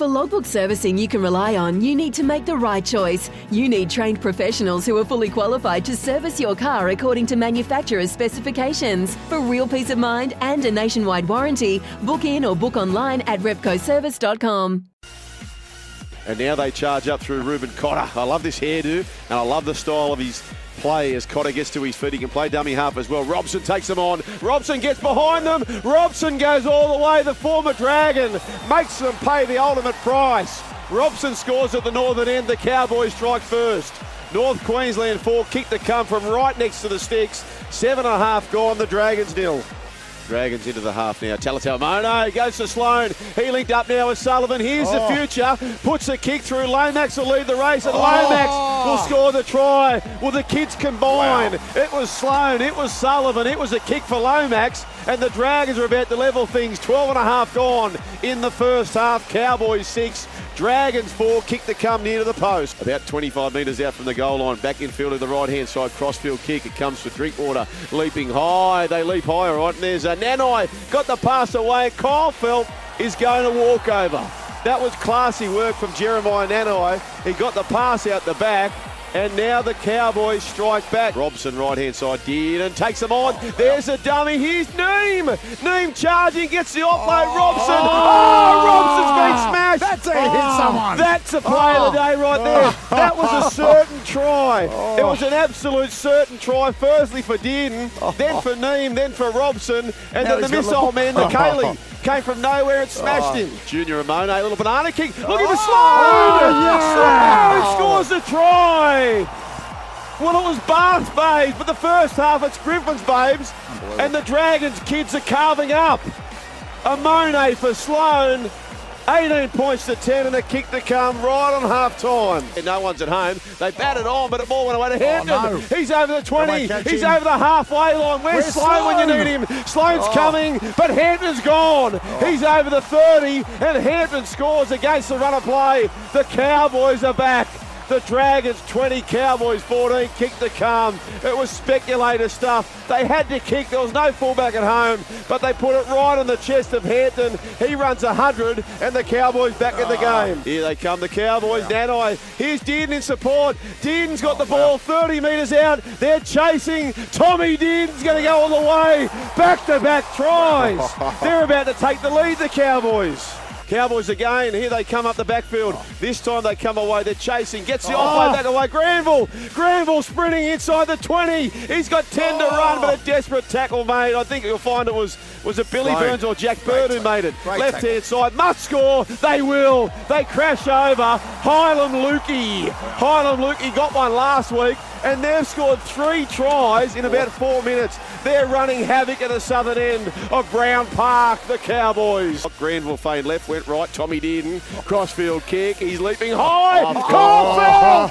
For logbook servicing you can rely on, you need to make the right choice. You need trained professionals who are fully qualified to service your car according to manufacturer's specifications. For real peace of mind and a nationwide warranty, book in or book online at repcoservice.com. And now they charge up through Reuben Cotter. I love this hairdo, and I love the style of his play as Cotter gets to his feet. He can play dummy half as well. Robson takes them on. Robson gets behind them. Robson goes all the way. The former Dragon makes them pay the ultimate price. Robson scores at the northern end. The Cowboys strike first. North Queensland four kick to come from right next to the sticks. Seven and a half gone. The Dragons nil. Dragons into the half now. Talatau Amone goes to Sloan. He linked up now with Sullivan. Here's Oh. the future. Puts a kick through. Lomax will lead the race, and oh. Lomax will oh. score the try. Will the kids combine? It was Sloan. It was Sullivan. It was a kick for Lomax. And the Dragons are about to level things. 12 and a half gone in the first half. Cowboys six. Dragons four, kick to come near to the post. About 25 metres out from the goal line. Back in field to the right hand side. Crossfield kick. It comes for Drinkwater. Leaping high. They leap high, right. And there's a Nanai. Got the pass away. Kyle Feldt is going to walk over. That was classy work from Jeremiah Nanai. He got the pass out the back. And now the Cowboys strike back. Robson, right hand side, did and takes them on. There's a dummy. Here's Neame. Neame charging, gets the offload. Oh! Robson. Oh, Robson's been smashed. That's a hit oh. someone. That's a play of the day right oh. there. That was a certain try. It was an oh. absolute certain try. Firstly for Dearden, then for Neame, then for Robson, and Now then the missile Le- man, the Cayley. Came from nowhere and smashed him. Junior Ramone, a little banana kick. Look at the slide! yes. Sloan scores the try! Well, it was Bath Babes, but the first half it's Griffin's Babes, and the Dragons kids are carving up. A Monet for Sloan. 18 points to 10 and a kick to come right on half time. No one's at home. They batted on, but it ball went away to oh, Hampton. no. He's over the 20. He's over the halfway line. Where's, Where's Sloan, when you need him? Sloan's Oh. coming, but Hampton's gone. Oh. He's over the 30, and Hampton scores against the run of play. The Cowboys are back. The Dragons 20, Cowboys 14, kick to come. It was speculator stuff. They had to kick. There was no fullback at home, but they put it right on the chest of Hampton. He runs 100, and the Cowboys back in the ah, game. Here they come, the Cowboys. Nanai. Here's Dearden in support. Dearden's got the oh, ball 30 metres out. They're chasing. Tommy Dearden's going to go all the way. Back to back tries. They're about to take the lead, the Cowboys. Cowboys again. Here they come up the backfield. This time they come away. They're chasing. Gets the oh. offload back away. Granville. Granville sprinting inside the 20. He's got 10 to run, but a oh. desperate tackle made. I think you'll find it was was it Billy. Burns or Jack Bird who made it. Great Left tackle. hand side. Must score. They will. They crash over. Heilum Luki. Heilum Luki got one last week. And they've scored three tries in about four minutes. They're running havoc at the southern end of Brown Park, the Cowboys. Granville fade left, went right. Tommy Dearden, crossfield kick. He's leaping high. Oh. Caulfield!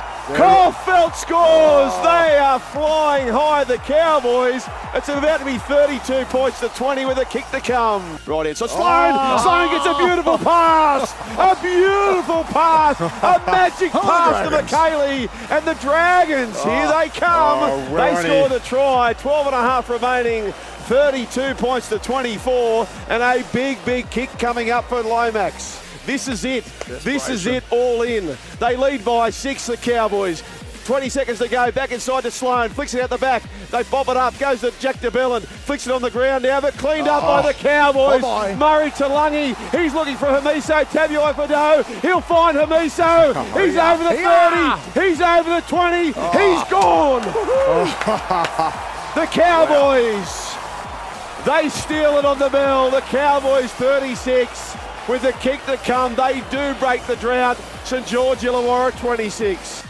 Caulfield scores. They are flying high, the Cowboys. It's about to be 32 points to 20 with a kick to come. Right in. So Sloan, oh. Sloan gets a beautiful pass. A beautiful pass. A magic pass to. McKaylee. And the Dragons, here they come. Oh, they score the try. 12 and a half remaining. 32 points to 24. And a big, big kick coming up for Lomax. This is it. This is it all in. They lead by six, the Cowboys. 20 seconds to go. Back inside to Sloan. Flicks it out the back. They bob it up. Goes to Jack de Belin. Flicks it on the ground now, but cleaned up by the Cowboys. Bye-bye. Murray to Lungy. He's looking for Hamiso. Tabuai-Fidow. He'll find Hamiso. He's yeah. over the 30. Yeah. He's over the 20. He's gone. the Cowboys. They steal it on the bell. The Cowboys 36 with the kick to come. They do break the drought. St George Illawarra 26.